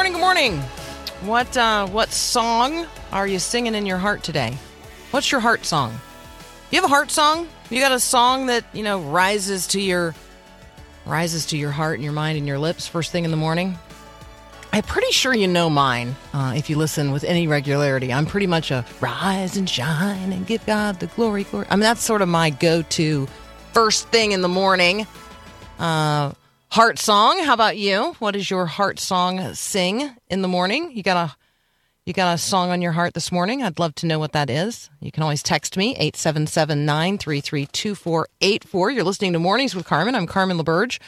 Morning, good morning. What uh, what song are you singing in your heart today? What's your heart song? You have a heart song? You got a song that, you know, rises to your rises to your heart and your mind and your lips first thing in the morning? I'm pretty sure you know mine uh, if you listen with any regularity. I'm pretty much a rise and shine and give God the glory, glory. I mean, that's sort of my go to first thing in the morning uh, heart song. How about you? What is your heart song sing in the morning? You got a you got a song on your heart this morning? I'd love to know what that is. You can always text me, 877-933-2484. You're listening to Mornings with Carmen. I'm Carmen LaBerge.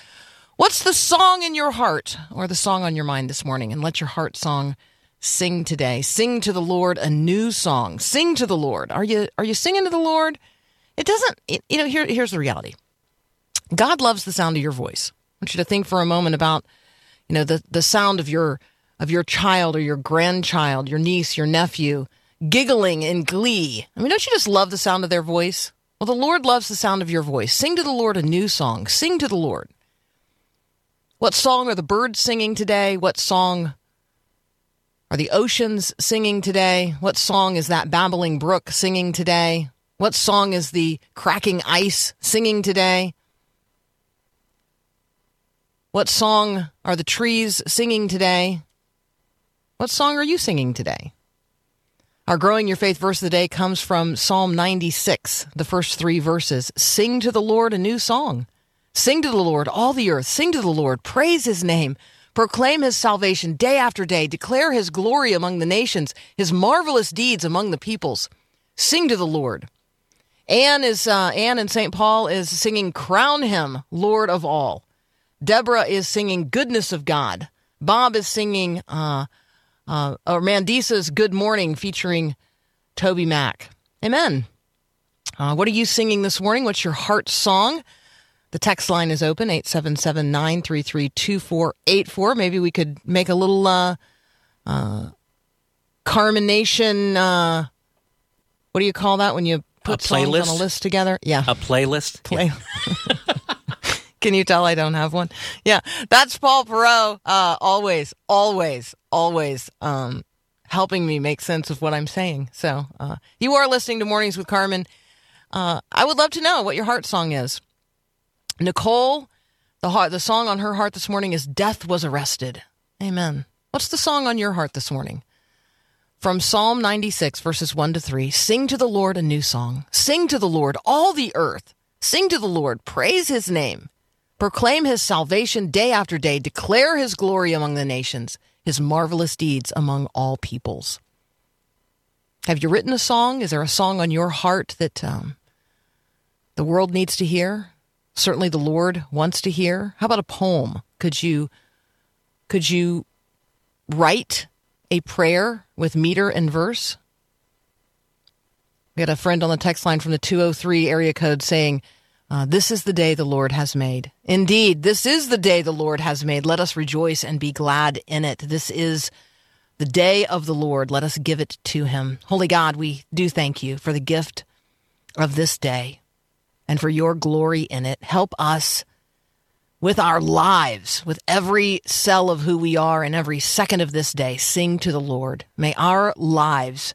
What's the song in your heart or the song on your mind this morning? And let your heart song sing today. Sing to the Lord a new song. Sing to the Lord. Are you are you singing to the Lord? It doesn't it, you know, here here's the reality. God loves the sound of your voice. Want you to think for a moment about, you know, the the sound of your of your child or your grandchild, your niece, your nephew, giggling in glee. I mean, don't you just love the sound of their voice? Well, the Lord loves the sound of your voice. Sing to the Lord a new song. Sing to the Lord. What song are the birds singing today? What song are the oceans singing today? What song is that babbling brook singing today? What song is the cracking ice singing today? What song are the trees singing today? What song are you singing today? Our Growing Your Faith verse of the day comes from Psalm 96, the first three verses. Sing to the Lord a new song. Sing to the Lord, all the earth. Sing to the Lord. Praise his name. Proclaim his salvation day after day. Declare his glory among the nations, his marvelous deeds among the peoples. Sing to the Lord. Anne is uh, Anne and St. Paul is singing "Crown Him Lord of All." Deborah is singing "Goodness of God." Bob is singing uh, uh, or Mandisa's "Good Morning" featuring Toby Mac. Amen. Uh, what are you singing this morning? What's your heart song? The text line is open 877 933 2484. Maybe we could make a little uh, uh, Carmination. Uh, what do you call that when you put A songs playlist? on a list together? Yeah. A playlist? Play. Can you tell I don't have one? Yeah, that's Paul Perot. Uh, always, always, always um, helping me make sense of what I'm saying. So uh, you are listening to Mornings with Carmen. Uh, I would love to know what your heart song is. Nicole, the heart, the song on her heart this morning is "Death Was Arrested." Amen. What's the song on your heart this morning? From Psalm 96, verses 1 to 3 Sing to the Lord a new song. Sing to the Lord, all the earth. Sing to the Lord, praise his name. Proclaim his salvation day after day. Declare his glory among the nations, his marvelous deeds among all peoples. Have you written a song? Is there a song on your heart that um, the world needs to hear? Certainly the Lord wants to hear. How about a poem? Could you could you write a prayer with meter and verse? We had a friend on the text line from the 203 area code saying, uh, This is the day the Lord has made. Indeed, this is the day the Lord has made. Let us rejoice and be glad in it. This is the day of the Lord. Let us give it to him. Holy God, we do thank you for the gift of this day and for your glory in it. Help us with our lives, with every cell of who we are and every second of this day, sing to the Lord. May our lives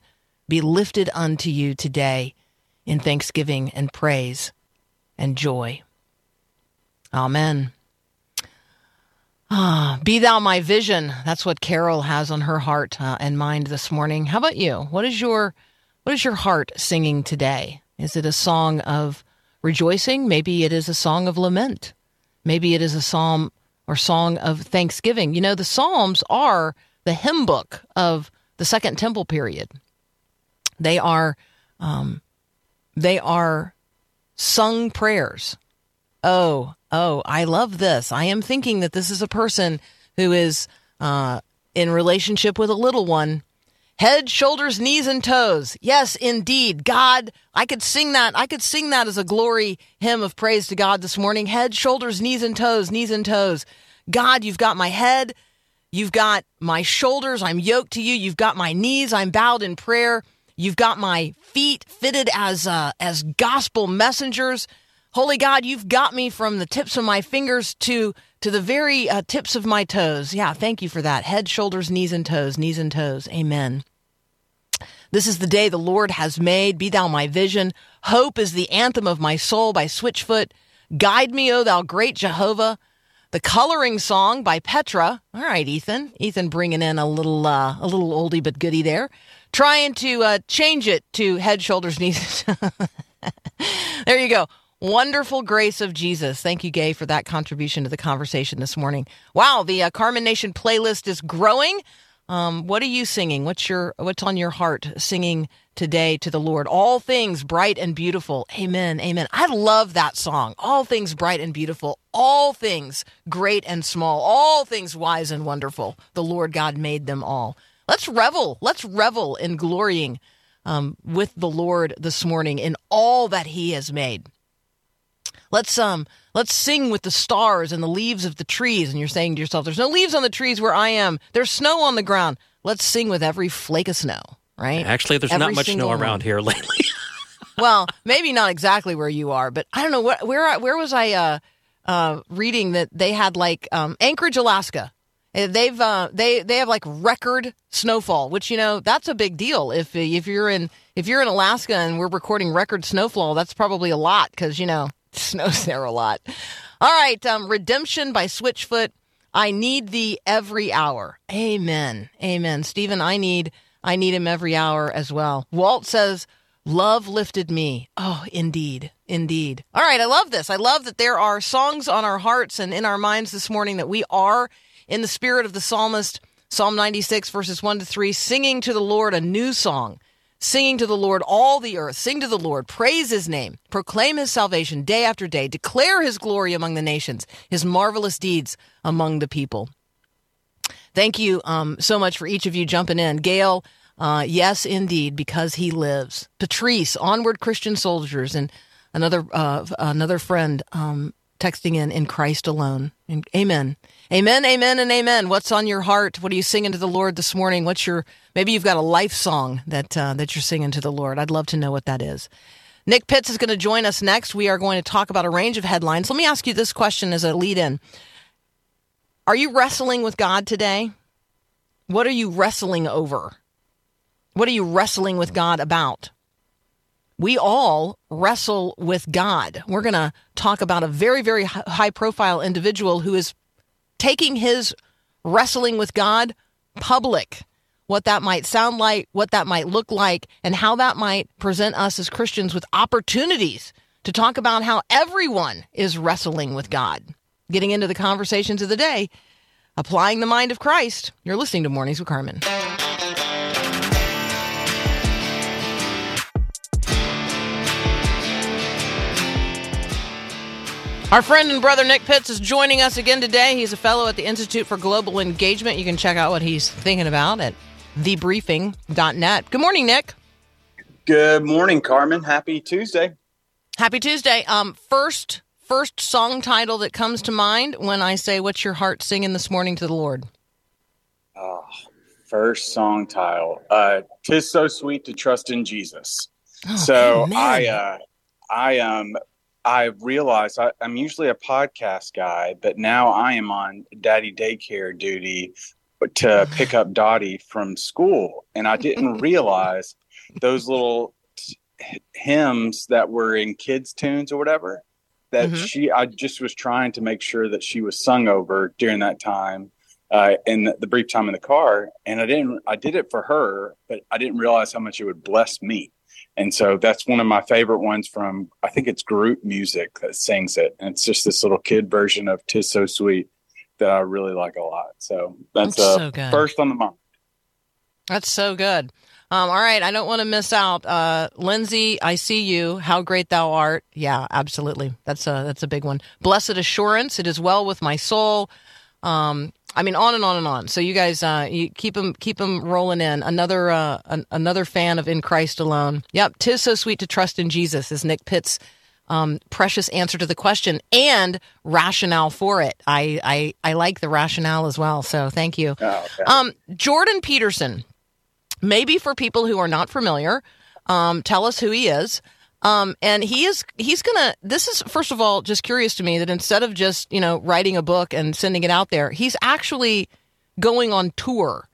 be lifted unto you today in thanksgiving and praise and joy. Amen. Ah, be thou my vision. That's what Carol has on her heart uh, and mind this morning. How about you? What is your what is your heart singing today? Is it a song of rejoicing? Maybe it is a song of lament. Maybe it is a psalm or song of thanksgiving. You know, the Psalms are the hymn book of the Second Temple period. They are, um, they are sung prayers. Oh, oh, I love this. I am thinking that this is a person who is uh, in relationship with a little one. Head, shoulders, knees, and toes. Yes, indeed. God, I could sing that. I could sing that as a glory hymn of praise to God this morning. Head, shoulders, knees, and toes, knees and toes. God, you've got my head. You've got my shoulders. I'm yoked to you. You've got my knees. I'm bowed in prayer. You've got my feet fitted as uh, as gospel messengers. Holy God, you've got me from the tips of my fingers to to the very uh, tips of my toes. Yeah, thank you for that. Head, shoulders, knees, and toes. Knees and toes. Amen. This is the day the Lord has made. Be thou my vision. Hope is the anthem of my soul by Switchfoot. Guide me, O thou great Jehovah. The coloring song by Petra. All right, Ethan. Ethan bringing in a little, uh, a little oldie but goodie there. Trying to uh, change it to head, shoulders, knees. there you go. Wonderful grace of Jesus. Thank you, Gay, for that contribution to the conversation this morning. Wow, the uh, Carmen Nation playlist is growing. Um, what are you singing? What's your what's on your heart singing today to the Lord? All things bright and beautiful. Amen. Amen. I love that song. All things bright and beautiful. All things great and small. All things wise and wonderful. The Lord God made them all. Let's revel. Let's revel in glorying um, with the Lord this morning in all that He has made. Let's um let's sing with the stars and the leaves of the trees. And you're saying to yourself, "There's no leaves on the trees where I am. There's snow on the ground." Let's sing with every flake of snow. Right? Actually, there's Every not much snow around one. here lately. well, maybe not exactly where you are, but I don't know where where where was I uh, uh, reading that they had like um, Anchorage, Alaska. Uh, They've uh, they they have like record snowfall, which you know that's a big deal. If if you're in if you're in Alaska and we're recording record snowfall, that's probably a lot because you know snows there a lot. All right, um, Redemption by Switchfoot. I need thee every hour. Amen. Amen. Stephen, I need I need him every hour as well. Walt says, Love lifted me. Oh, indeed. Indeed. All right, I love this. I love that there are songs on our hearts and in our minds this morning that we are in the spirit of the psalmist, Psalm 96, verses 1 to 3, singing to the Lord a new song. Singing to the Lord, all the earth. Sing to the Lord. Praise his name. Proclaim his salvation day after day. Declare his glory among the nations, his marvelous deeds among the people. Thank you um, so much for each of you jumping in. Gail, uh, yes, indeed, because he lives. Patrice, onward Christian soldiers, and another uh, another friend um, texting in in Christ alone. And amen, amen, amen, and amen. What's on your heart? What are you singing to the Lord this morning? What's your maybe you've got a life song that uh, that you're singing to the Lord. I'd love to know what that is. Nick Pitts is going to join us next. We are going to talk about a range of headlines. Let me ask you this question as a lead in. Are you wrestling with God today? What are you wrestling over? What are you wrestling with God about? We all wrestle with God. We're going to talk about a very, very high profile individual who is taking his wrestling with God public. What that might sound like, what that might look like, and how that might present us as Christians with opportunities to talk about how everyone is wrestling with God. Getting into the conversations of the day, applying the mind of Christ. You're listening to Mornings with Carmen. Our friend and brother Nick Pitts is joining us again today. He's a fellow at the Institute for Global Engagement. You can check out what he's thinking about at thebriefing.net. Good morning, Nick. Good morning, Carmen. Happy Tuesday. Happy Tuesday. Um, first, first song title that comes to mind when I say, "What's your heart singing this morning to the Lord?" Oh, first song title. Uh, Tis so sweet to trust in Jesus. Oh, so amen. I, uh, I um, I realized I, I'm usually a podcast guy, but now I am on daddy daycare duty to pick up Dottie from school, and I didn't realize those little t- hymns that were in kids' tunes or whatever. That Mhm. she, I just was trying to make sure that she was sung over during that time, uh, in the, the brief time in the car, and I didn't. I did it for her, but I didn't realize how much it would bless me. And so that's one of my favorite ones from I think it's group music that sings it. And it's just this little kid version of Tis So Sweet that I really like a lot. So that's That's uh, so first on the mind. That's so good. Um, all right, I don't want to miss out. Uh, Lindsay, I see you. How great thou art. Yeah, absolutely. That's a that's a big one. Blessed assurance. It is well with my soul. Um, I mean, on and on and on. So you guys, uh, you keep them keep them rolling in. Another uh, an, another fan of In Christ Alone. Yep, tis so sweet to trust in Jesus. Is Nick Pitt's um, precious answer to the question and rationale for it. I, I I like the rationale as well. So thank you. Oh, okay. Um, Jordan Peterson, maybe for people who are not familiar, um, tell us who he is. Um, and he is he's gonna. This is first of all just curious to me that instead of just you know writing a book and sending it out there, he's actually going on tour.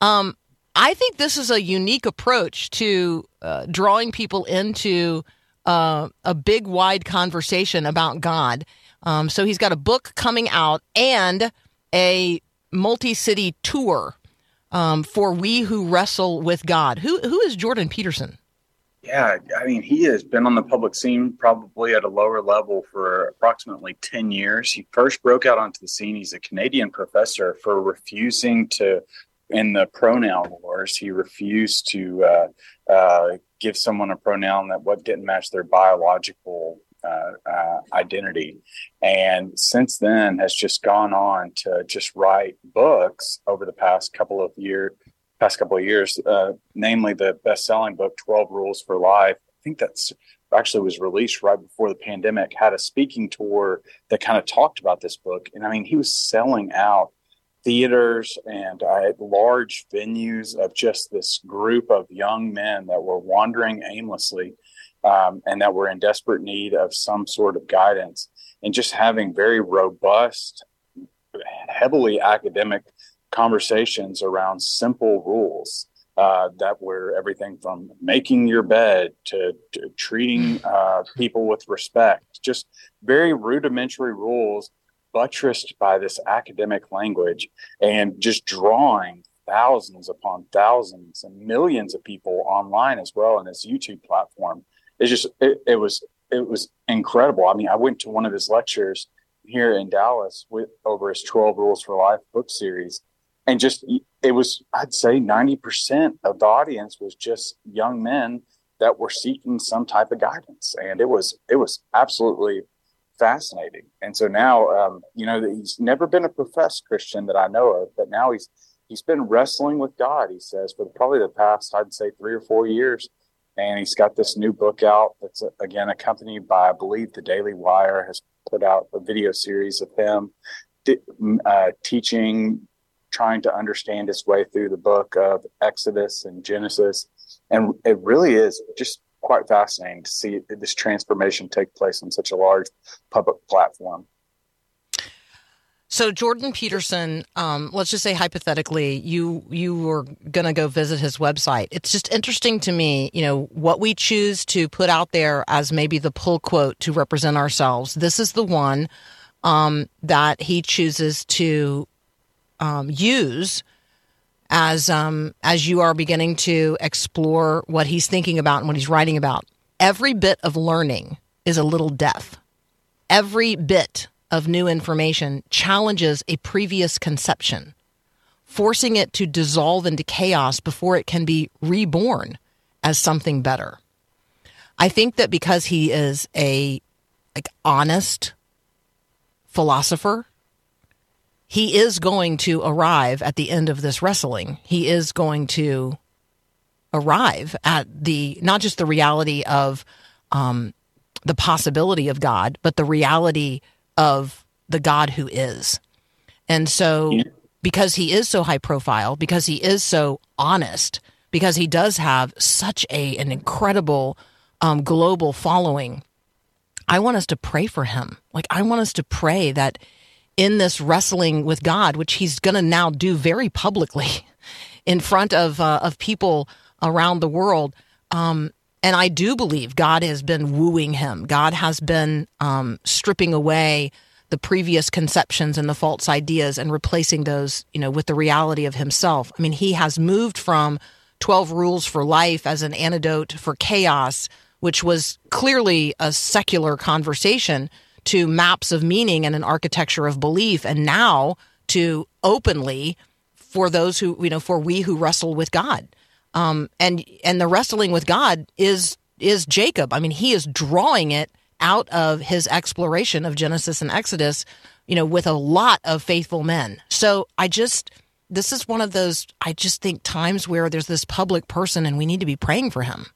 Um, I think this is a unique approach to uh, drawing people into uh, a big, wide conversation about God. Um, so he's got a book coming out and a multi-city tour um, for we who wrestle with God. Who who is Jordan Peterson? Yeah, I mean, he has been on the public scene probably at a lower level for approximately 10 years. He first broke out onto the scene. He's a Canadian professor for refusing to, in the pronoun wars, he refused to uh, uh, give someone a pronoun that what didn't match their biological uh, uh, identity. And since then has just gone on to just write books over the past couple of years past couple of years, uh, namely the best-selling book "12 Rules for Life." I think that's actually was released right before the pandemic. Had a speaking tour that kind of talked about this book, and I mean, he was selling out theaters and uh, large venues of just this group of young men that were wandering aimlessly um, and that were in desperate need of some sort of guidance, and just having very robust, heavily academic conversations around simple rules uh, that were everything from making your bed to, to treating uh, people with respect, just very rudimentary rules buttressed by this academic language and just drawing thousands upon thousands and millions of people online as well in this YouTube platform. It's just, it, it was, it was incredible. I mean, I went to one of his lectures here in Dallas with over his 12 Rules for Life book series and just it was i'd say 90% of the audience was just young men that were seeking some type of guidance. And it was it was absolutely fascinating. And so now um, you know he's never been a professed christian that i know of but now he's he's been wrestling with god he says for probably the past i'd say three or four years. And he's got this new book out that's again accompanied by i believe the daily wire has put out a video series of him uh, teaching trying to understand his way through the book of Exodus and Genesis. And it really is just quite fascinating to see this transformation take place on such a large public platform. So Jordan Peterson, um, let's just say hypothetically, you you were going to go visit his website. It's just interesting to me, you know, what we choose to put out there as maybe the pull quote to represent ourselves. This is the one um, that he chooses to um, use as um, as you are beginning to explore what he's thinking about and what he's writing about. Every bit of learning is a little death. Every bit of new information challenges a previous conception, forcing it to dissolve into chaos before it can be reborn as something better. I think that because he is a like honest philosopher he is going to arrive at the end of this wrestling. He is going to arrive at the not just the reality of um, the possibility of God, but the reality of the God who is. And so, because he is so high profile, because he is so honest, because he does have such a an incredible um, global following, I want us to pray for him. Like I want us to pray that in this wrestling with God, which he's going to now do very publicly in front of uh, of people around the world. Um, and I do believe God has been wooing him. God has been um, stripping away the previous conceptions and the false ideas and replacing those, you know, with the reality of himself. I mean, he has moved from 12 rules for life as an antidote for chaos, which was clearly a secular conversation, to maps of meaning and an architecture of belief, and now to openly for those who you know for we who wrestle with God. Um, and and the wrestling with God is is Jacob. I mean, he is drawing it out of his exploration of Genesis and Exodus, you know, with a lot of faithful men. So I just this is one of those I just think times where there's this public person and we need to be praying for him.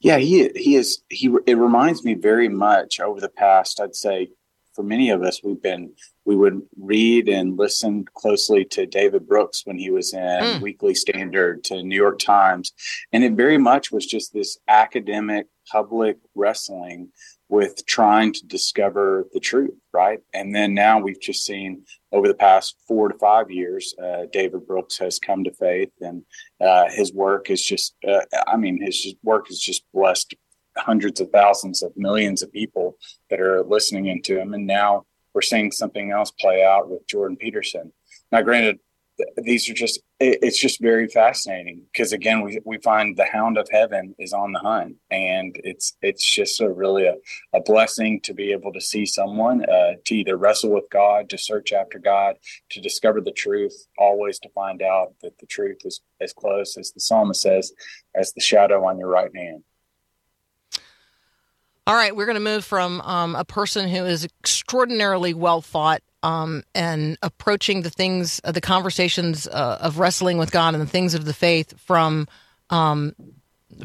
Yeah, he he is he. It reminds me very much over the past. I'd say for many of us, we've been we would read and listen closely to David Brooks when he was in Mm. Weekly Standard to New York Times, and it very much was just this academic public wrestling with trying to discover the truth, right? And then now we've just seen over the past four to five years, uh, David Brooks has come to faith, and uh, his work is just, uh, I mean, his work is just blessed hundreds of thousands of millions of people that are listening into him. And now we're seeing something else play out with Jordan Peterson. Now, granted, these are just, it, it's just very fascinating because again, we, we find the hound of heaven is on the hunt and it's, it's just a really a, a blessing to be able to see someone, uh, to either wrestle with God, to search after God, to discover the truth, always to find out that the truth is as close as the psalmist says, as the shadow on your right hand. All right, we're going to move from um, a person who is extraordinarily well thought um, and approaching the things, uh, the conversations uh, of wrestling with God and the things of the faith from um,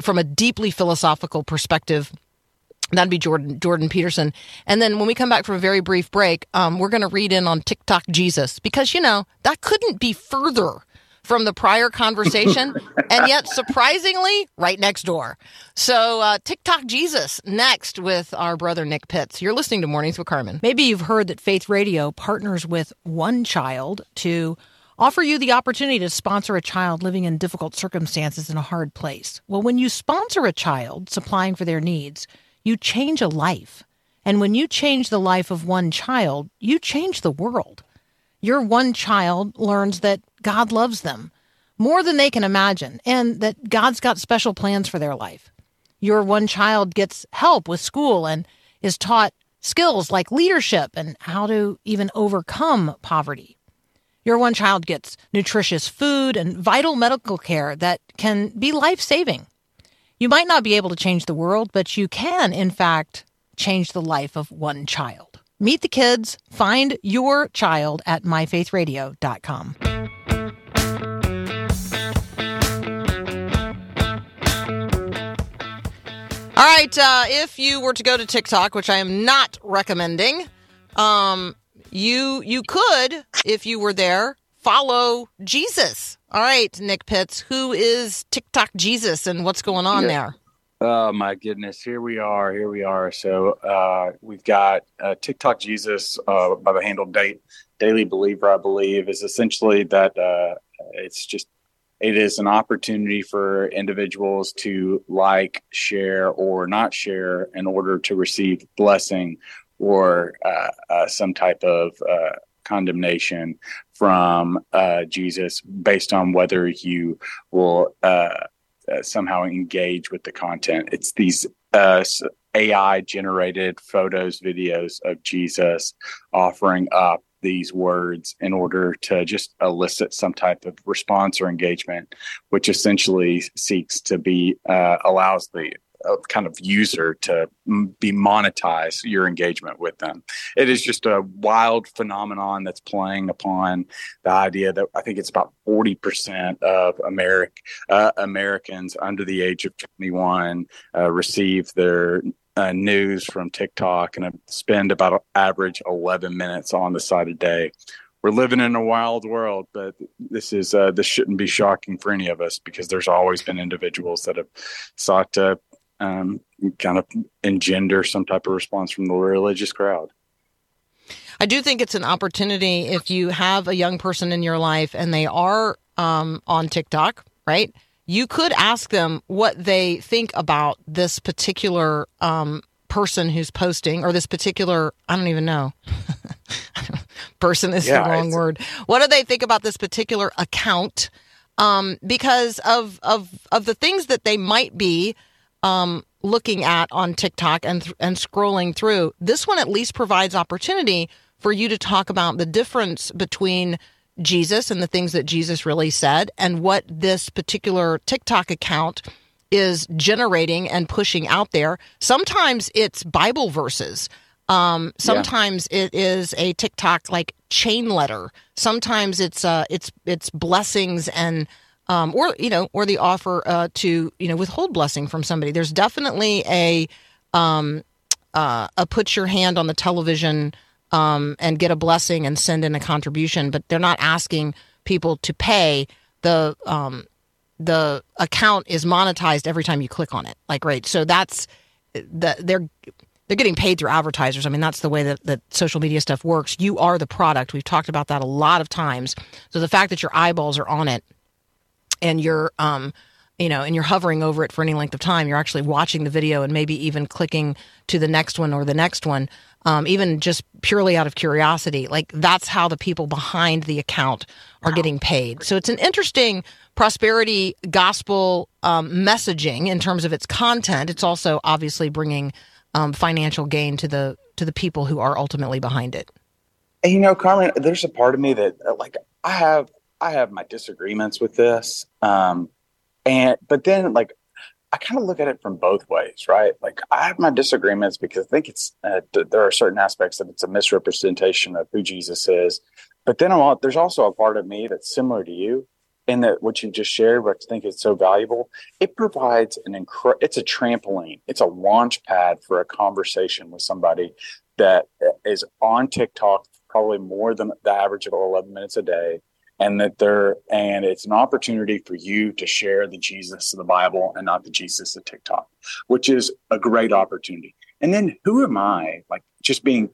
from a deeply philosophical perspective. That'd be Jordan Jordan Peterson. And then when we come back from a very brief break, um, we're going to read in on TikTok Jesus because you know that couldn't be further from the prior conversation, and yet surprisingly, right next door. So uh, TikTok Jesus next with our brother Nick Pitts. You're listening to Mornings with Carmen. Maybe you've heard that Faith Radio partners with One Child to offer you the opportunity to sponsor a child living in difficult circumstances in a hard place. Well, when you sponsor a child supplying for their needs, you change a life. And when you change the life of one child, you change the world. Your one child learns that God loves them more than they can imagine and that God's got special plans for their life. Your one child gets help with school and is taught skills like leadership and how to even overcome poverty. Your one child gets nutritious food and vital medical care that can be life saving. You might not be able to change the world, but you can, in fact, change the life of one child. Meet the kids, find your child at myfaithradio.com. All right, uh, if you were to go to TikTok, which I am not recommending, um, you you could, if you were there, follow Jesus. All right, Nick Pitts, who is TikTok Jesus and what's going on Yeah. there? Oh my goodness! Here we are. Here we are. So uh, we've got uh, TikTok Jesus uh, by the handle Date Daily Believer. I believe is essentially that uh, it's just it is an opportunity for individuals to like, share, or not share in order to receive blessing or uh, uh, some type of condemnation from Jesus based on whether you will. Uh, somehow engage with the content. It's these uh, AI generated photos, videos of Jesus offering up these words in order to just elicit some type of response or engagement, which essentially seeks to be uh, allows the uh, kind of user to be monetize your engagement with them. It is just a wild phenomenon that's playing upon the idea that I think it's about 40% of America uh, Americans under the age of 21 uh, receive their uh, news from TikTok and spend about an average 11 minutes on the site a day. We're living in a wild world, but this is uh, this shouldn't be shocking for any of us because there's always been individuals that have sought to um, kind of engender some type of response from the religious crowd. I do think it's an opportunity if you have a young person in your life and they are um, on TikTok, right? You could ask them what they think about this particular um, person who's posting or this particular, I don't even know. person is Yeah, the wrong word. What do they think about this particular account? Um, because of, of, of the things that they might be um, looking at on TikTok and th- and scrolling through. This one at least provides opportunity for you to talk about the difference between Jesus and the things that Jesus really said, and what this particular TikTok account is generating and pushing out there. Sometimes it's Bible verses. Um, sometimes it is a TikTok like chain letter. Sometimes it's uh, it's it's blessings and um, or you know or the offer uh, to you know withhold blessing from somebody. There's definitely a um, uh, a put your hand on the television um, and get a blessing and send in a contribution, but they're not asking people to pay. The um, the account is monetized every time you click on it. Like right, so that's the they're they're getting paid through advertisers. I mean, that's the way that, that social media stuff works. You are the product. We've talked about that a lot of times. So the fact that your eyeballs are on it and you're um you know and you're hovering over it for any length of time you're actually watching the video and maybe even clicking to the next one or the next one um, even just purely out of curiosity like that's how the people behind the account are getting paid. So it's an interesting prosperity gospel um, messaging in terms of its content. It's also obviously bringing um, financial gain to the to the people who are ultimately behind it. And you know, Carmen, there's a part of me that uh, like I have I have my disagreements with this. Um and but then like I kind of look at it from both ways, right? Like I have my disagreements because I think it's uh, th- there are certain aspects that it's a misrepresentation of who Jesus is. But then all, there's also a part of me that's similar to you in that what you just shared, what I think is so valuable. It provides an incre- it's a trampoline, it's a launch pad for a conversation with somebody that is on TikTok probably more than the average of 11 minutes a day and that they're and it's an opportunity for you to share the Jesus of the Bible and not the Jesus of TikTok, which is a great opportunity. And then who am I? Like just being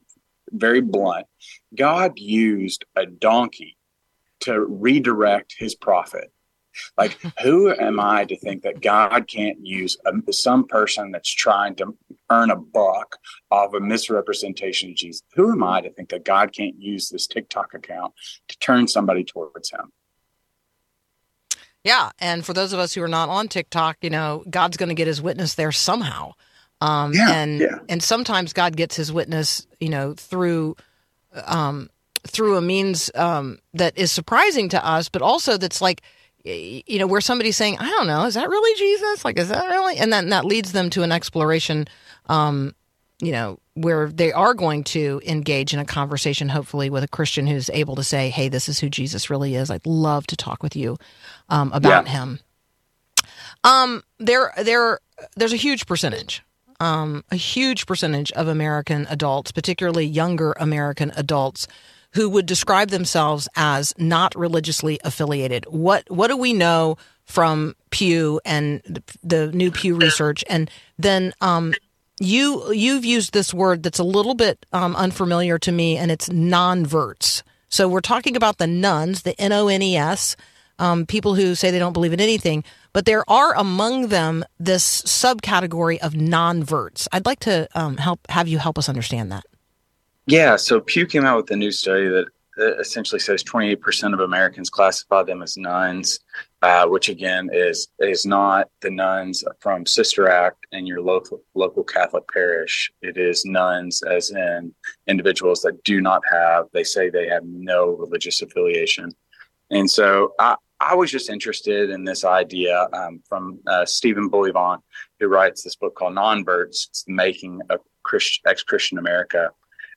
very blunt, God used a donkey to redirect his prophet. Like, who am I to think that God can't use a, some person that's trying to earn a buck off a misrepresentation of Jesus? Who am I to think that God can't use this TikTok account to turn somebody towards him? Yeah, and for those of us who are not on TikTok, you know, God's going to get his witness there somehow. Um, Yeah, and yeah. and sometimes God gets his witness, you know, through um, through a means um, that is surprising to us, but also that's like, you know, where somebody's saying, "I don't know, is that really Jesus? Like, is that really?" And then that leads them to an exploration, um, you know, where they are going to engage in a conversation, hopefully with a Christian who's able to say, "Hey, this is who Jesus really is. I'd love to talk with you um, about Yeah. him." Um, there, there, there's a huge percentage, um, a huge percentage of American adults, particularly younger American adults, who would describe themselves as not religiously affiliated. What what do we know from Pew and the, the new Pew research? And then um, you you've used this word that's a little bit um, unfamiliar to me, and it's non-verts. So we're talking about the nones, the N O N E S, um, people who say they don't believe in anything, but there are among them this subcategory of non-verts. I'd like to um, help have you help us understand that. Yeah, so Pew came out with a new study that essentially says 28% of Americans classify them as nones, uh, which again is is not the nuns from Sister Act in your local local Catholic parish. It is nones, as in individuals that do not have. They say they have no religious affiliation, and so I. I was just interested in this idea um, from uh, Stephen Bullivant, who writes this book called Non-Verts, Making of Christ- Ex-Christian America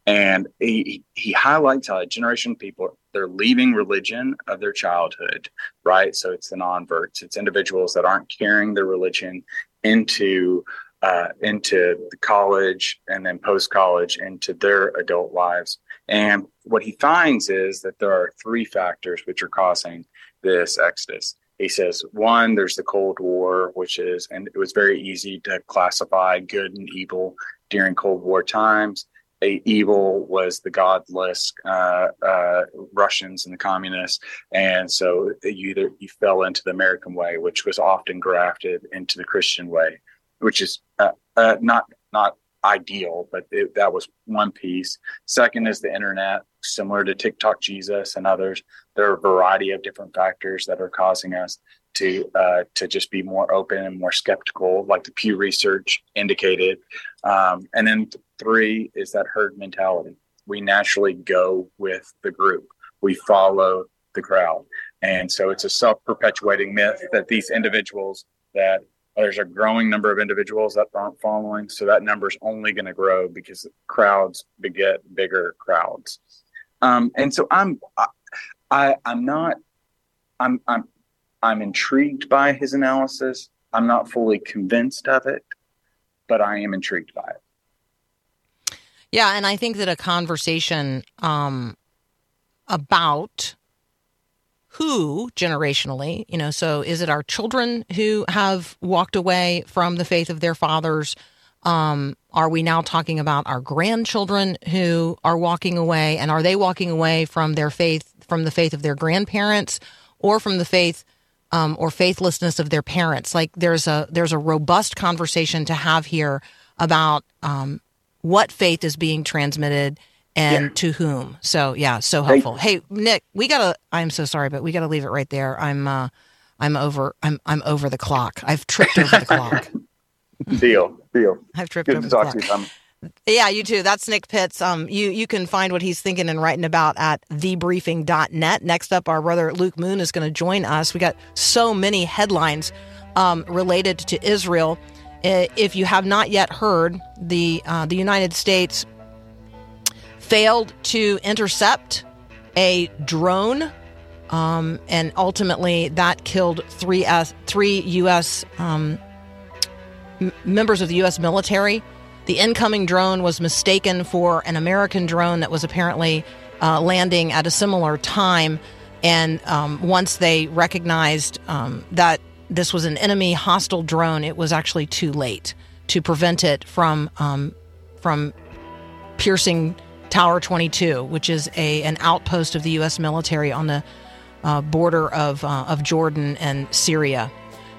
and he he highlights how a generation of people they're leaving religion of their childhood right? So it's the non-verts it's individuals that aren't carrying their religion into uh, into the college and then post college into their adult lives. And what he finds is that there are three factors which are causing this exodus. He says one there's the cold war which is and it was very easy to classify good and evil during cold war times evil was the godless uh, uh, Russians and the communists, and so you either you fell into the American way, which was often grafted into the Christian way, which is uh, uh, not not ideal, but it, that was one piece. Second is the internet, similar to TikTok Jesus and others. There are a variety of different factors that are causing us to uh, to just be more open and more skeptical, like the Pew Research indicated. Um, and then th- three is that herd mentality. We naturally go with the group. We follow the crowd. And so it's a self perpetuating myth that these individuals that there's a growing number of individuals that aren't following. So that number is only going to grow because crowds beget bigger crowds. Um, and so I'm, I, I, I'm not, I'm, I'm, I'm intrigued by his analysis. I'm not fully convinced of it, but I am intrigued by it. Yeah, and I think that a conversation um, about who generationally, you know, so is it our children who have walked away from the faith of their fathers? Um, are we now talking about our grandchildren who are walking away, and are they walking away from their faith, from the faith of their grandparents, or from the faith um, or faithlessness of their parents? Like there's a there's a robust conversation to have here about um, what faith is being transmitted and Yeah. to whom. So yeah, so helpful. Hey, Nick, we gotta. I'm so sorry, but we gotta leave it right there. I'm uh, I'm over. I'm I'm over the clock. I've tripped over the clock. Deal, deal. I've tripped Good over to the talk clock. to you, Tom. Yeah, you too. That's Nick Pitts. Um, you you can find what he's thinking and writing about at thebriefing.net. Next up, our brother Luke Moon is going to join us. We got so many headlines um, related to Israel. Uh, If you have not yet heard, the uh, the United States failed to intercept a drone, um, and ultimately that killed three S, three U.S. Um, m- members of the U.S. military. The incoming drone was mistaken for an American drone that was apparently uh, landing at a similar time. And um, once they recognized um, that this was an enemy hostile drone, it was actually too late to prevent it from um, from piercing Tower 22, which is a an outpost of the U.S. military on the uh, border of uh, of Jordan and Syria.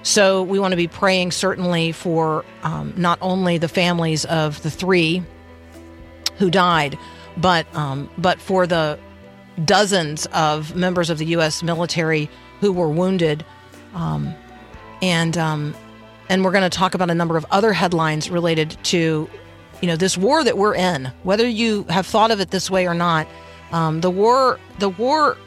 So we want to be praying certainly for um, not only the families of the three who died, but um, but for the dozens of members of the U.S. military who were wounded, um, and um, and we're going to talk about a number of other headlines related to you know this war that we're in. Whether you have thought of it this way or not, um, the war the war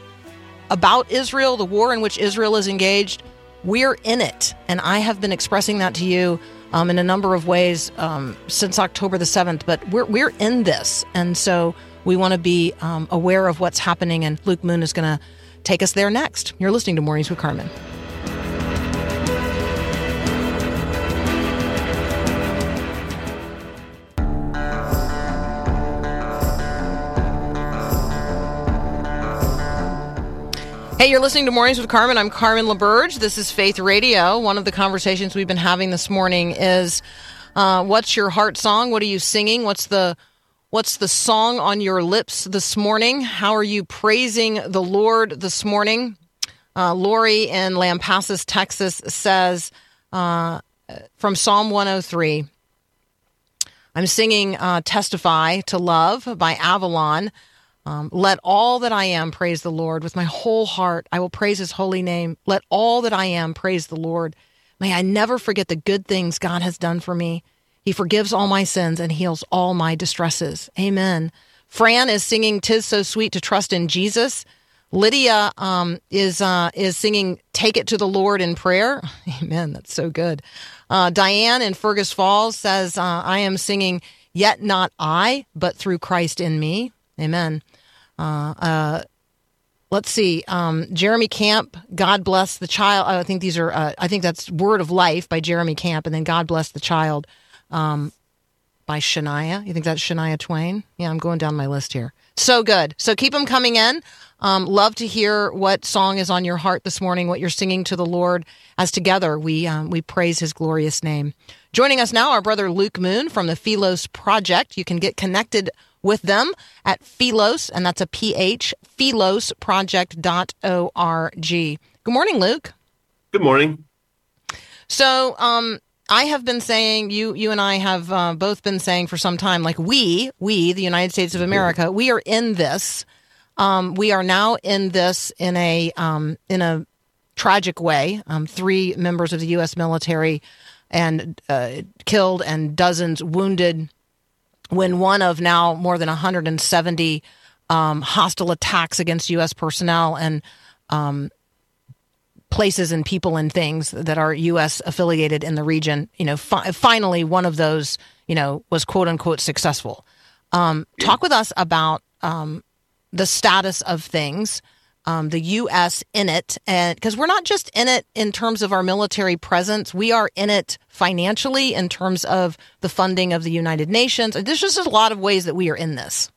about Israel, the war in which Israel is engaged, we're in it. And I have been expressing that to you um, in a number of ways um, since October the 7th, but we're, we're in this. And so we want to be um, aware of what's happening. And Luke Moon is going to take us there next. You're listening to Mornings with Carmen. Hey, you're listening to Mornings with Carmen. I'm Carmen LaBerge. This is Faith Radio. One of the conversations we've been having this morning is uh, what's your heart song? What are you singing? What's the what's the song on your lips this morning? How are you praising the Lord this morning? Uh, Lori in Lampasas, Texas says uh, from Psalm 103 I'm singing uh, Testify to Love by Avalon. Um, Let all that I am praise the Lord. With my whole heart, I will praise his holy name. Let all that I am praise the Lord. May I never forget the good things God has done for me. He forgives all my sins and heals all my distresses. Amen. Fran is singing "Tis So Sweet to Trust in Jesus." Lydia um, is uh, is singing "Take It to the Lord in Prayer." Amen. That's so good. Uh, Diane in Fergus Falls says, uh, "I am singing Yet Not I, but Through Christ in Me." Amen. Uh, uh, let's see. Um, Jeremy Camp, God bless the child. I think these are. Uh, I think that's Word of Life by Jeremy Camp, and then God bless the child um, by Shania. You think that's Shania Twain? Yeah, I'm going down my list here. So good. So keep them coming in. Um, love to hear what song is on your heart this morning, what you're singing to the Lord. As together we um, we praise His glorious name. Joining us now, our brother Luke Moon from the Philos Project. You can get connected with them at Philos, and that's a PH, philosproject.org. Good morning, Luke. Good morning. So, um, I have been saying you you and I have uh, both been saying for some time, like we we the United States of America, we are in this. Um, we are now in this in a um, in a tragic way. Um, three members of the U.S. military and uh, killed and dozens wounded. When one of now more than 170 um, hostile attacks against U.S. personnel and um, places and people and things that are U.S. affiliated in the region. You know, fi- finally, one of those, you know, was quote unquote successful. Um, yeah. Talk with us about um, the status of things, um, the U.S. in it, and because we're not just in it in terms of our military presence, we are in it financially in terms of the funding of the United Nations. There's just a lot of ways that we are in this.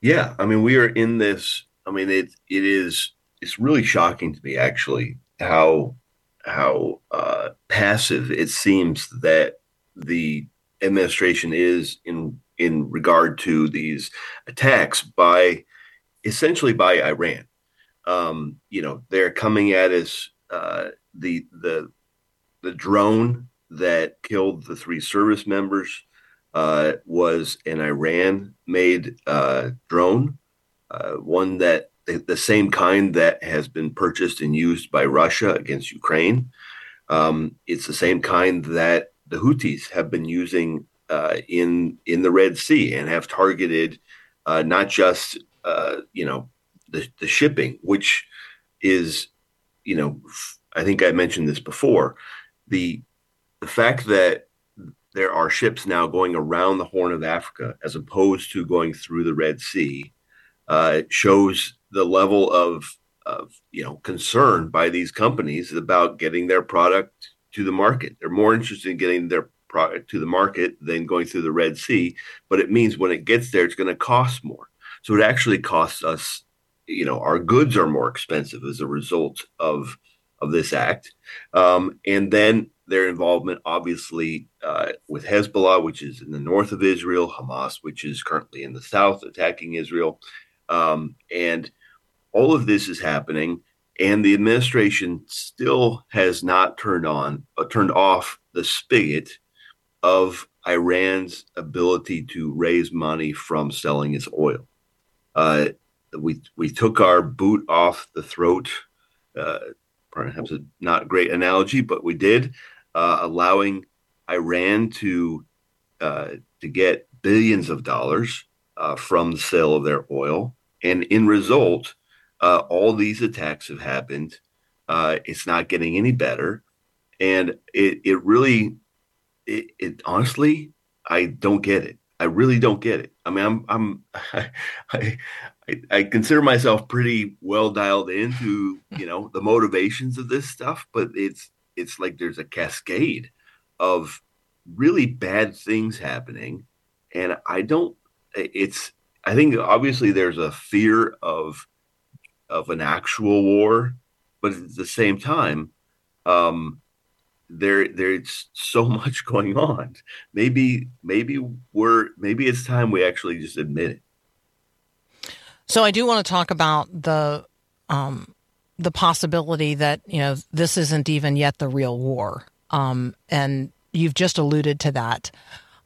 Yeah, I mean, we are in this. I mean, it it is it's really shocking to me actually how how uh, passive it seems that the administration is in in regard to these attacks by essentially by Iran. Um, you know, they're coming at us. Uh, the the the drone that killed the three service members uh, was an Iran-made uh, drone, uh, one that the, the, same kind that has been purchased and used by Russia against Ukraine. Um, it's the same kind that the Houthis have been using uh, in in the Red Sea and have targeted uh, not just uh, you know the, the shipping, which is you know I think I mentioned this before the the fact that there are ships now going around the Horn of Africa as opposed to going through the Red Sea uh, shows the level of of you know concern by these companies about getting their product to the market. They're more interested in getting their product to the market than going through the Red Sea, but it means when it gets there, it's going to cost more. So it actually costs us, you know, our goods are more expensive as a result of of this act, um, and then their involvement, obviously, uh, with Hezbollah, which is in the north of Israel, Hamas, which is currently in the south, attacking Israel, um, and all of this is happening, and the administration still has not turned on, uh, turned off the spigot of Iran's ability to raise money from selling its oil. Uh, we we took our boot off the throat. Uh, perhaps a not great analogy, but we did, uh, allowing Iran to uh, to get billions of dollars uh, from the sale of their oil, and in result, uh, all these attacks have happened. It's not getting any better, and it it really, it, it, honestly, I don't get it. I really don't get it. I mean, I'm I'm I, I, I consider myself pretty well dialed into you know the motivations of this stuff, but it's it's like there's a cascade of really bad things happening, and I don't. It's I think obviously there's a fear of of an actual war, but at the same time, um, there there's so much going on. Maybe maybe we're maybe it's time we actually just admit it. So I do want to talk about the um, the possibility that you know this isn't even yet the real war, um, and you've just alluded to that.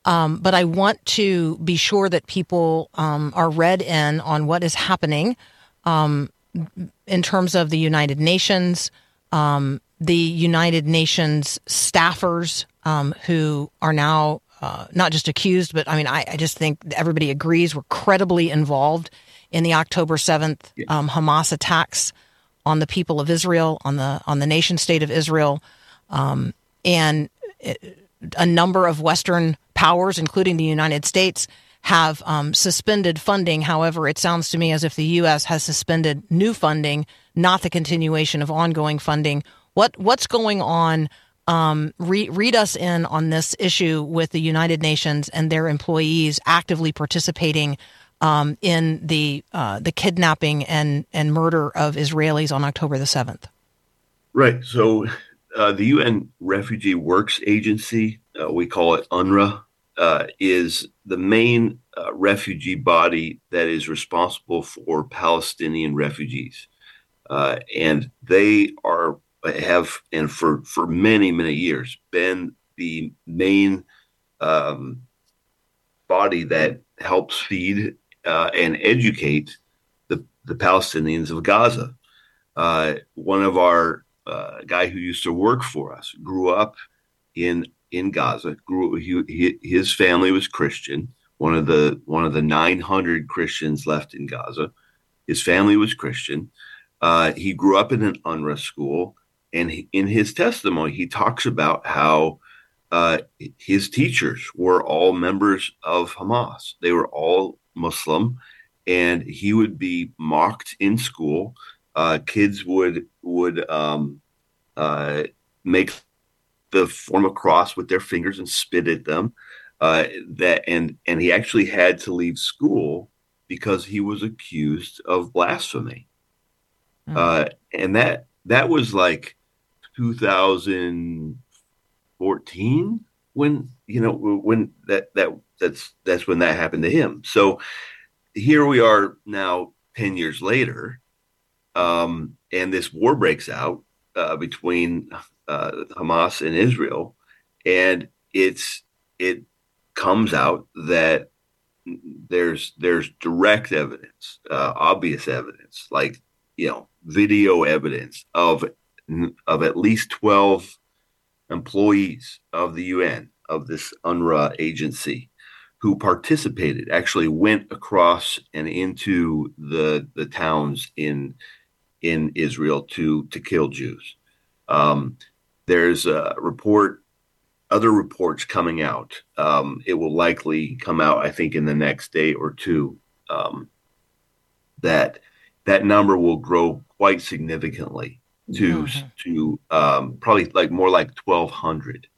Um, but I want to be sure that people um, are read in on what is happening um, in terms of the United Nations, um, the United Nations staffers um, who are now uh, not just accused, but I mean, I, I, just think everybody agrees were credibly involved in the October seventh um, Hamas attacks on the people of Israel, on the on the nation state of Israel, um, and it, a number of Western powers, including the United States, have um, suspended funding. However, it sounds to me as if the U.S. has suspended new funding, not the continuation of ongoing funding. What what's going on? Um, re- read us in on this issue with the United Nations and their employees actively participating um, in the uh, the kidnapping and and murder of Israelis on October the seventh. Right. So, uh, the UN Refugee Works Agency, uh, we call it UNRWA, uh, is the main uh, refugee body that is responsible for Palestinian refugees, uh, and they are have and for for many many years been the main um, body that helps feed uh, and educate the the Palestinians of Gaza. Uh, one of our uh, guy who used to work for us grew up in in Gaza. Grew he, his family was Christian. One of the one of the 900 Christians left in Gaza. His family was Christian. Uh, he grew up in an UNRWA school, and he, in his testimony, he talks about how uh, his teachers were all members of Hamas. They were all Muslim, and he would be mocked in school. Uh, kids would would um, uh, make the form a cross with their fingers and spit at them. Uh, that and and he actually had to leave school because he was accused of blasphemy. Mm. Uh, and that that was like 2014 when you know when that that that's that's when that happened to him. So here we are now 10 years later um, and this war breaks out uh, between uh, Hamas and Israel and it's it comes out that there's there's direct evidence uh, obvious evidence like you know video evidence of of at least 12 employees of the UN of this UNRWA agency who participated actually went across and into the the towns in in Israel to to kill Jews. Um, there's a report, other reports coming out. Um, it will likely come out, I think, in the next day or two. Um, that that number will grow quite significantly to Mhm. to um, probably like more like 1,200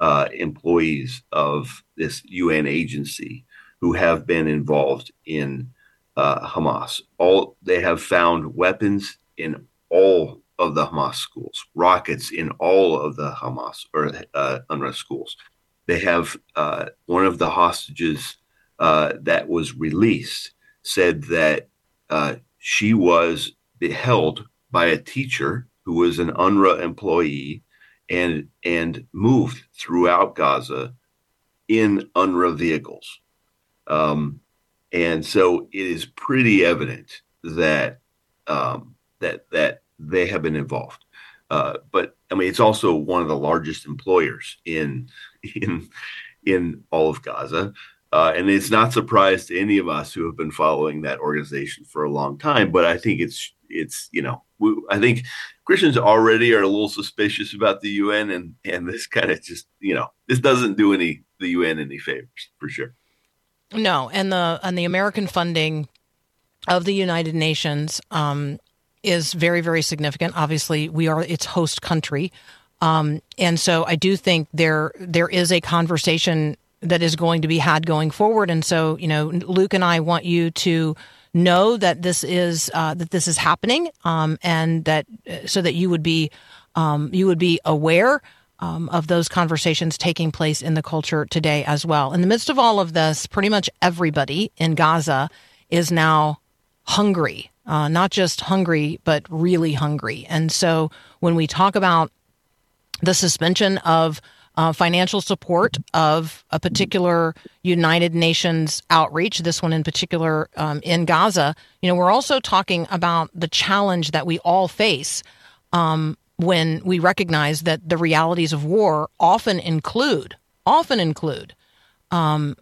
uh, employees of this UN agency who have been involved in uh, Hamas. All they have found weapons in all of the Hamas schools, rockets in all of the Hamas or uh, UNRWA schools. They have uh, one of the hostages uh, that was released said that uh, she was held by a teacher who was an UNRWA employee and and moved throughout Gaza in UNRWA vehicles. Um, and so it is pretty evident that um, that that they have been involved. Uh, but I mean, it's also one of the largest employers in in in all of Gaza, uh, and it's not surprise to any of us who have been following that organization for a long time. But I think it's it's you know we, I think Christians already are a little suspicious about the UN, and and this kind of just you know this doesn't do any the UN any favors for sure. No, and the and the American funding of the United Nations um, is very very significant. Obviously, we are its host country, um, and so I do think there there is a conversation that is going to be had going forward. And so, you know, Luke and I want you to know that this is uh, that this is happening, um, and that uh, so that you would be um, you would be aware um, of those conversations taking place in the culture today as well. In the midst of all of this, pretty much everybody in Gaza is now hungry, uh, not just hungry, but really hungry. And so when we talk about the suspension of uh, financial support of a particular United Nations outreach, this one in particular um, in Gaza, you know, we're also talking about the challenge that we all face um, when we recognize that the realities of war often include often include um,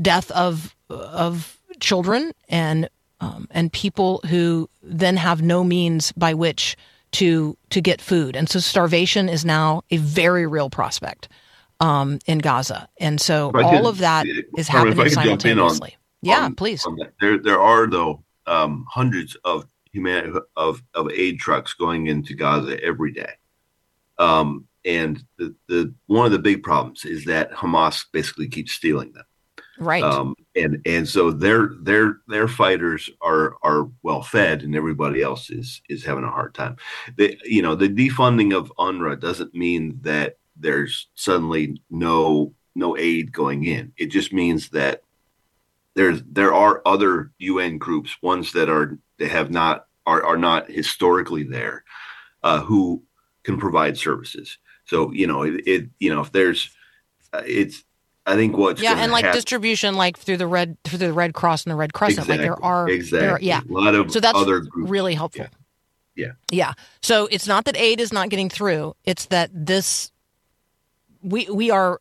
death of of children and um, and people who then have no means by which to to get food, and so starvation is now a very real prospect um, in Gaza, and so all could- of that is Carmen, if I happening in on- simultaneously. yeah, on- please. on. There, there are though um, hundreds of human of of aid trucks going into Gaza every day, um, and the, the one of the big problems is that Hamas basically keeps stealing them, Right. um, and and so their their their fighters are are well fed, and everybody else is is having a hard time. The you know the defunding of UNRWA doesn't mean that there's suddenly no no aid going in. It just means that there's there are other UN groups, ones that are they have not are are not historically there, uh, who can provide services. So you know it, it you know if there's uh, it's I think what's yeah, and like hap- distribution, like through the red through the Red Cross and the Red Crescent, like there are, exactly there are- yeah. a lot of So that's other groups really helpful. Yeah. Yeah. So it's not that aid is not getting through. It's that this we we are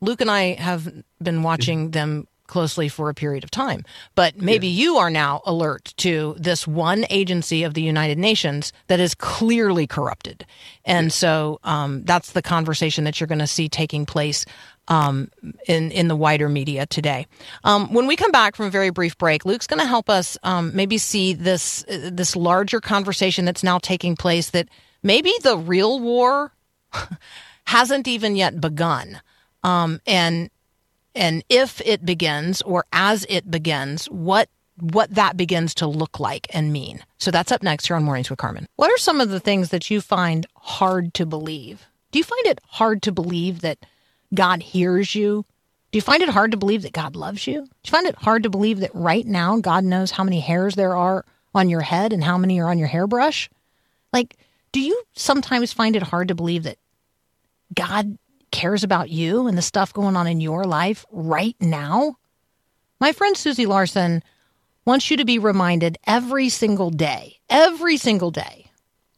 Luke and I have been watching them closely for a period of time. But maybe you are now alert to this one agency of the United Nations that is clearly corrupted. And so um, that's the conversation that you're going to see taking place um, in in the wider media today. Um, when we come back from a very brief break, Luke's going to help us um, maybe see this uh, this larger conversation that's now taking place. That maybe the real war hasn't even yet begun, um, and and if it begins or as it begins, what what that begins to look like and mean. So that's up next here on Mornings with Carmen. What are some of the things that you find hard to believe? Do you find it hard to believe that God hears you? Do you find it hard to believe that God loves you? Do you find it hard to believe that right now God knows how many hairs there are on your head and how many are on your hairbrush? Like, do you sometimes find it hard to believe that God cares about you and the stuff going on in your life right now? My friend Susie Larson wants you to be reminded every single day, every single day,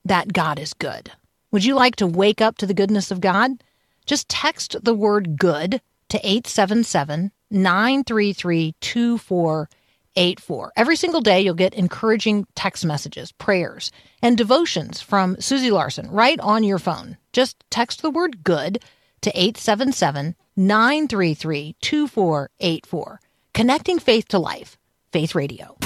that God is good. Would you like to wake up to the goodness of God? Just text the word good to 877 933 2484. Every single day, you'll get encouraging text messages, prayers, and devotions from Susie Larson right on your phone. Just text the word good to 877 933 2484. Connecting faith to life. Faith Radio.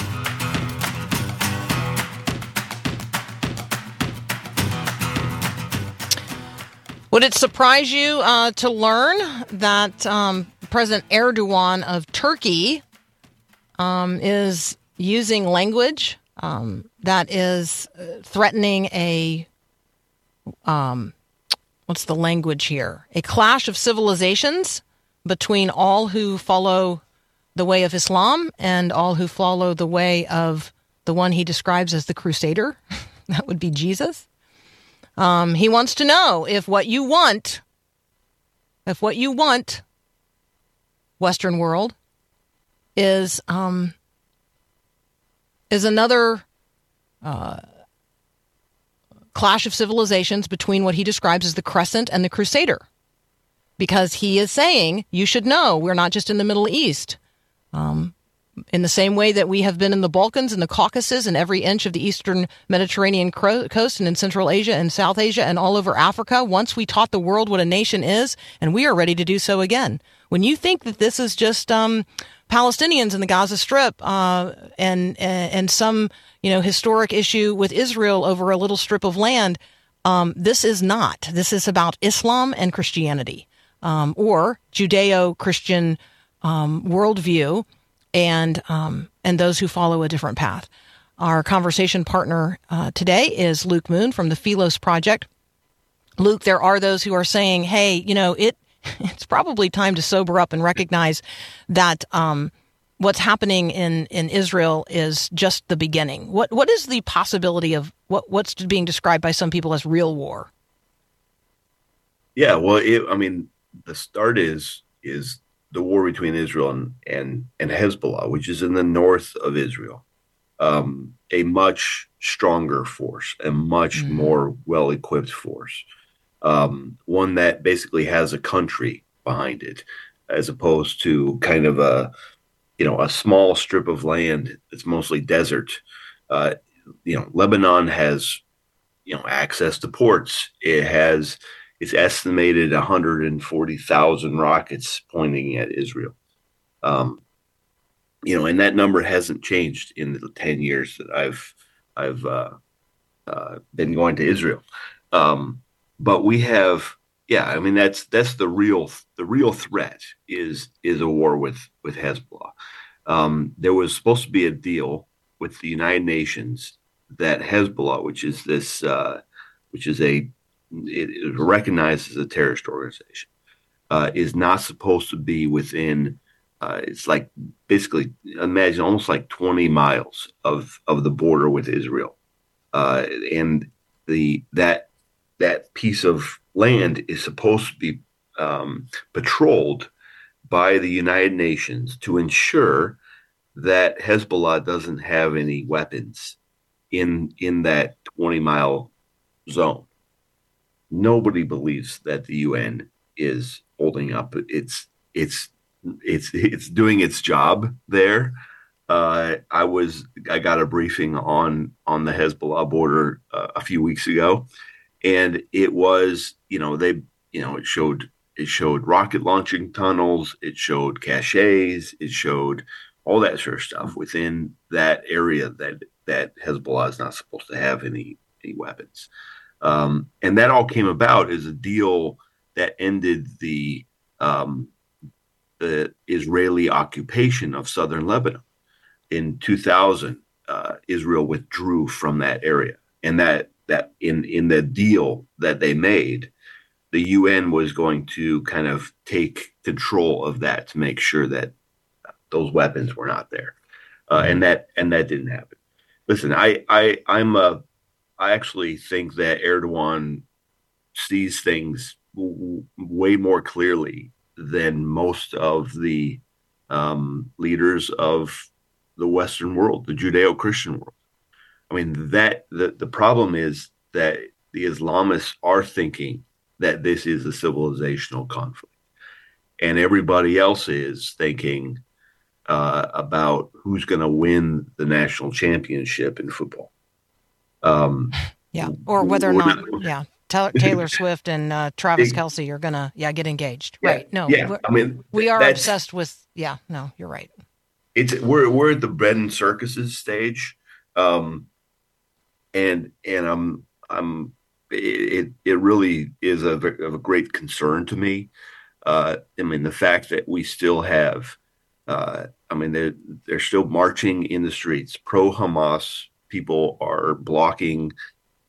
Would it surprise you uh, to learn that um, President Erdogan of Turkey um, is using language um, that is uh, threatening a um, what's the language here? A clash of civilizations between all who follow the way of Islam and all who follow the way of the one he describes as the Crusader. that would be Jesus. Um, he wants to know if what you want, if what you want, Western world, is um, is another uh, clash of civilizations between what he describes as the Crescent and the Crusader, because he is saying you should know we're not just in the Middle East. Um, in the same way that we have been in the Balkans and the Caucasus and every inch of the eastern Mediterranean coast and in Central Asia and South Asia and all over Africa, once we taught the world what a nation is, and we are ready to do so again. When you think that this is just um, Palestinians in the Gaza Strip uh, and and some you know historic issue with Israel over a little strip of land, um, this is not. This is about Islam and Christianity um, or Judeo-Christian um, worldview and um, and those who follow a different path. Our conversation partner uh, today is Luke Moon from the Philos Project. Luke, there are those who are saying, "Hey, you know, it it's probably time to sober up and recognize that um, what's happening in in Israel is just the beginning." What what is the possibility of what what's being described by some people as real war? Yeah, well, it, I mean, the start is is the war between Israel and, and, and Hezbollah, which is in the north of Israel, um, a much stronger force, a much mm-hmm. more well equipped force, um, one that basically has a country behind it, as opposed to kind of a you know a small strip of land that's mostly desert. Uh, you know, Lebanon has you know access to ports. It has it's estimated 140,000 rockets pointing at Israel. Um, you know, and that number hasn't changed in the 10 years that I've I've uh, uh, been going to Israel. Um, but we have, yeah, I mean that's that's the real the real threat is is a war with with Hezbollah. Um, there was supposed to be a deal with the United Nations that Hezbollah, which is this, uh, which is a it recognized as a terrorist organization, uh, is not supposed to be within. Uh, it's like basically imagine almost like 20 miles of of the border with Israel, uh, and the that that piece of land is supposed to be um, patrolled by the United Nations to ensure that Hezbollah doesn't have any weapons in in that 20 mile zone nobody believes that the UN is holding up its its it's it's doing its job there. Uh, I was I got a briefing on on the Hezbollah border uh, a few weeks ago, and it was you know they you know it showed it showed rocket launching tunnels, it showed caches, it showed all that sort of stuff within that area that that Hezbollah is not supposed to have any any weapons, um, and that all came about as a deal that ended the um, the Israeli occupation of southern Lebanon in 2000. Uh, Israel withdrew from that area, and that that in in the deal that they made, the UN was going to kind of take control of that to make sure that those weapons were not there, uh, and that and that didn't happen. Listen, I I I'm a I actually think that Erdogan sees things w- way more clearly than most of the um, leaders of the Western world, the Judeo-Christian world. I mean that the the problem is that the Islamists are thinking that this is a civilizational conflict, and everybody else is thinking uh, about who's going to win the national championship in football. Um, yeah, or whether or not, yeah, Taylor Swift and uh, Travis Kelce are gonna, yeah, get engaged. Yeah, right? No, yeah. I mean, we are obsessed with. Yeah, no, you're right. it's we're we're at the bread and circuses stage, um, and and I'm I'm it it really is a, of a great concern to me. Uh, I mean the fact that we still have, uh, I mean they're they're still marching in the streets. Pro Hamas people are blocking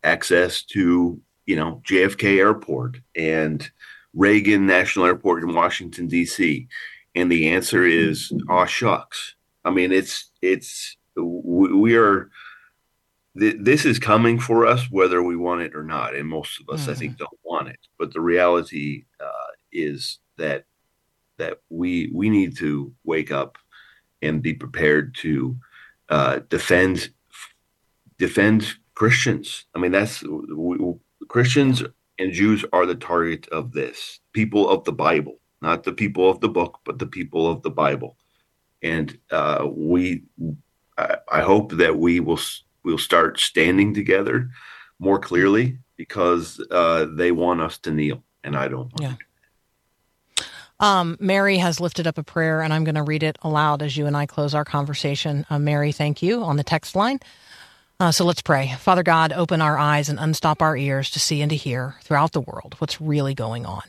access to you know JFK Airport and Reagan National Airport in Washington D.C. And the answer is, "Aw shucks." I mean, it's it's we, are. Th- this is coming for us, whether we want it or not, and most of us, I think, don't want it. But the reality uh, is that that we we need to wake up and be prepared to uh, defend defend Christians. I mean, that's we, Christians and Jews are the target of this. People of the Bible, not the people of the book, but the people of the Bible. And uh, we, I, I hope that we will will start standing together more clearly because uh, they want us to kneel, and I don't. Want Yeah. Um, Mary has lifted up a prayer, and I'm going to read it aloud as you and I close our conversation. Uh, Mary, thank you on the text line. Uh, so let's pray. Father God, open our eyes and unstop our ears to see and to hear throughout the world what's really going on.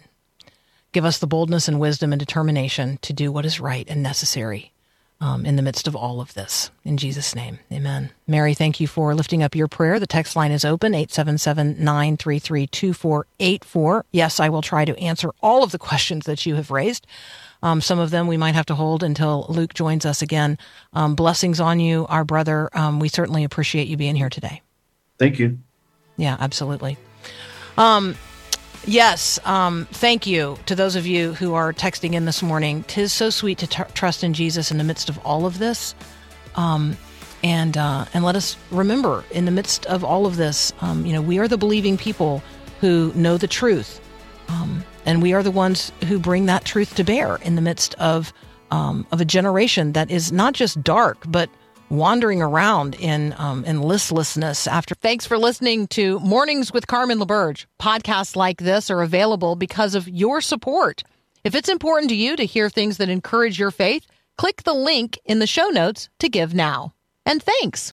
Give us the boldness and wisdom and determination to do what is right and necessary um, in the midst of all of this. In Jesus' name, amen. Mary, thank you for lifting up your prayer. The text line is open 877 933 2484. Yes, I will try to answer all of the questions that you have raised. Um, some of them we might have to hold until Luke joins us again. Um, blessings on you, our brother. Um, we certainly appreciate you being here today. Thank you. Yeah, absolutely. Um, yes, um, thank you to those of you who are texting in this morning. Tis so sweet to tr- trust in Jesus in the midst of all of this. Um, and uh, and let us remember, in the midst of all of this, um, you know, we are the believing people who know the truth, um, and we are the ones who bring that truth to bear in the midst of um, of a generation that is not just dark, but wandering around in um, in listlessness. After thanks for listening to Mornings with Carmen LaBerge. Podcasts like this are available because of your support. If it's important to you to hear things that encourage your faith, click the link in the show notes to give now. And thanks.